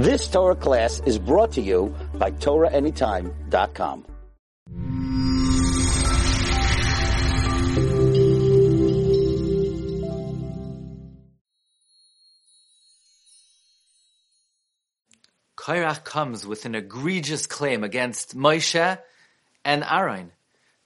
This Torah class is brought to you by TorahAnytime.com. Kairach comes with an egregious claim against Moshe and Aaron.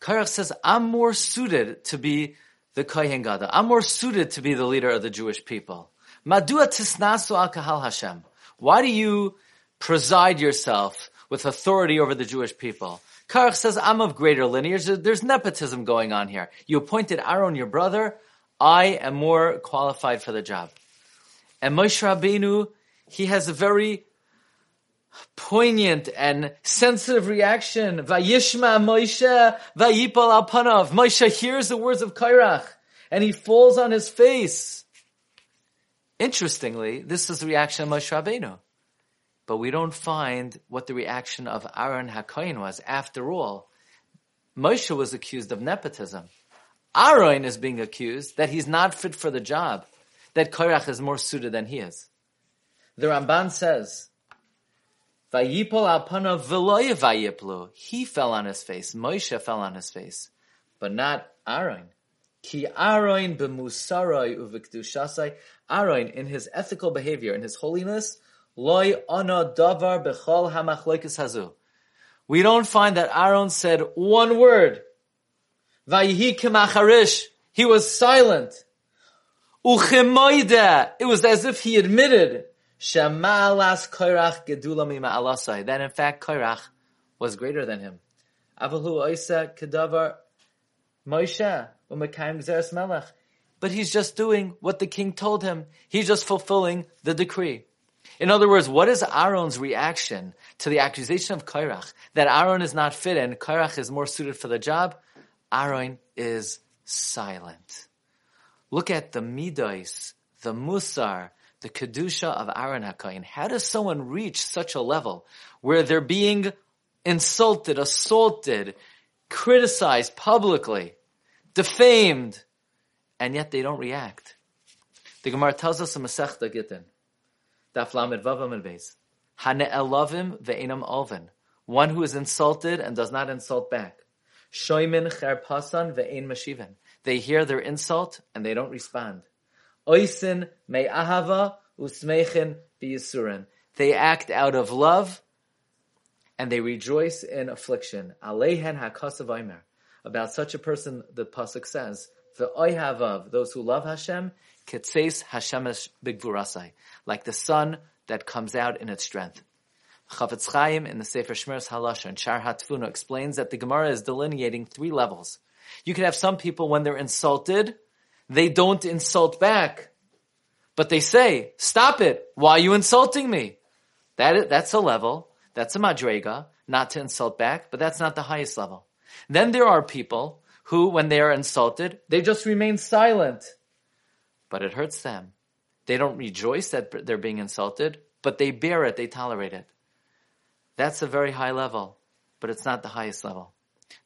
Kairach says, I'm more suited to be the Kohen Gadol. I'm more suited to be the leader of the Jewish people. Madua tisnasu al kahal Hashem. Why do you preside yourself with authority over the Jewish people? Kairach says, I'm of greater lineage. There's nepotism going on here. You appointed Aaron, your brother. I am more qualified for the job. And Moshe Rabbeinu, he has a very poignant and sensitive reaction. Vayishma Moshe, vayipal al panav. Moshe hears the words of Kairach and he falls on his face. Interestingly, this is the reaction of Moshe Rabbeinu. But we don't find what the reaction of Aaron HaKoyin was. After all, Moshe was accused of nepotism. Aaron is being accused that he's not fit for the job, that Korach is more suited than he is. The Ramban says, Vayipol alpana v'loye vayiplu. He fell on his face. Moshe fell on his face, but not Aaron. Ki Aaron b'musaroi uvikdushasai. Aaron, in his ethical behavior, in his holiness, loy ana davar b'chol hamachloikis hazu. We don't find that Aaron said one word. Vayihi kemacharish. He was silent. Uchemoide. It was as if he admitted Shemalas Koirach Gedula Mima'alasai. That in fact Koirach was greater than him. Avahu Oisa Kedavar Moshe. But he's just doing what the king told him. He's just fulfilling the decree. In other words, what is Aaron's reaction to the accusation of Kairach that Aaron is not fit and Kairach is more suited for the job? Aaron is silent. Look at the midos, the musar, the kedusha of Aaron Hakayin. How does someone reach such a level where they're being insulted, assaulted, criticized publicly, defamed, and yet they don't react? The Gemara tells us in Masechta Gittin, Daf Lamed Vav Amud Beis, Hane'elavim ve'enam alvin, one who is insulted and does not insult back. Shoimin cherpasan ve'en mashiven. They hear their insult and they don't respond. Oisin me'ahava usmechin biyisurin. They act out of love and they rejoice in affliction. Alehen hakasav omer. About such a person, the pasuk says, the oihavav, those who love Hashem, ketseis Hashemesh bigvurasai, like the sun that comes out in its strength. Chafetz Chaim in the Sefer Shmiras Halasha and Shar HaTevunah explains that the Gemara is delineating three levels. You can have some people when they're insulted, they don't insult back, but they say, "Stop it! Why are you insulting me?" That is, that's a level. That's a madrega, not to insult back, but that's not the highest level. Then there are people who, when they are insulted, they just remain silent, but it hurts them. They don't rejoice that they're being insulted, but they bear it, they tolerate it. That's a very high level, but it's not the highest level.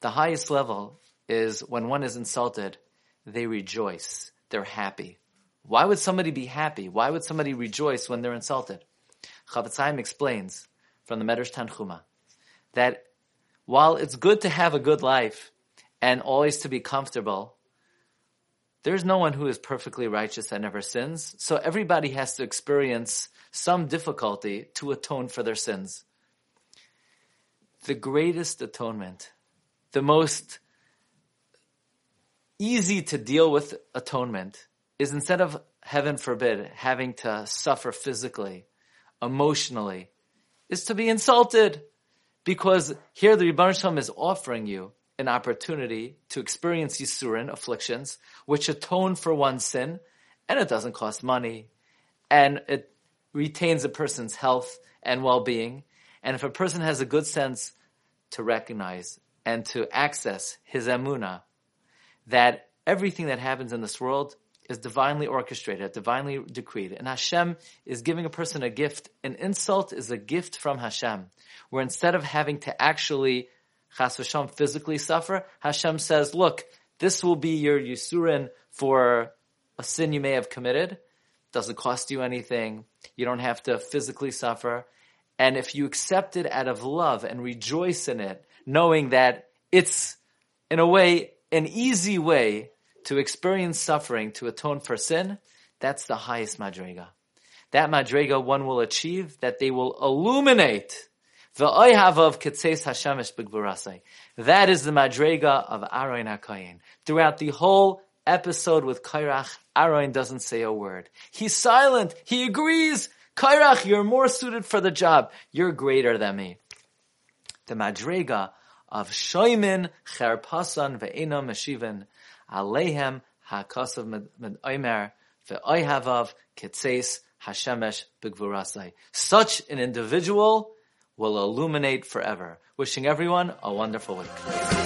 The highest level is when one is insulted, they rejoice. They're happy. Why would somebody be happy? Why would somebody rejoice when they're insulted? Chafetz Chaim explains from the Medrash Tanchuma that while it's good to have a good life and always to be comfortable, there's no one who is perfectly righteous and never sins. So everybody has to experience some difficulty to atone for their sins. The greatest atonement, the most easy to deal with atonement is instead of, heaven forbid, having to suffer physically, emotionally, is to be insulted. Because here the Ribbono Shel Olam is offering you an opportunity to experience Yisurin, afflictions, which atone for one's sin, and it doesn't cost money, and it retains a person's health and well-being. And if a person has a good sense to recognize and to access his emuna, that everything that happens in this world is divinely orchestrated, divinely decreed. And Hashem is giving a person a gift. An insult is a gift from Hashem, where instead of having to actually, chas v'sham, physically suffer, Hashem says, look, this will be your Yisurin for a sin you may have committed. Doesn't cost you anything. You don't have to physically suffer. And if you accept it out of love and rejoice in it, knowing that it's, in a way, an easy way to experience suffering, to atone for sin, that's the highest madrega. That madrega one will achieve, that they will illuminate the oyhav of ketzeis hashemish b'gvurasai. That is the madrega of Aaron HaKayin. Throughout the whole episode with Kairach, Aaron doesn't say a word. He's silent. He agrees. Kairach, you're more suited for the job. You're greater than me. The madrega of Shoimin Cherpasan ve'ena Meshivan Alehem HaKasav Med Omer Ve'oihavav Ketzeis Hashemesh B'Gvurasai. Such an individual will illuminate forever. Wishing everyone a wonderful week.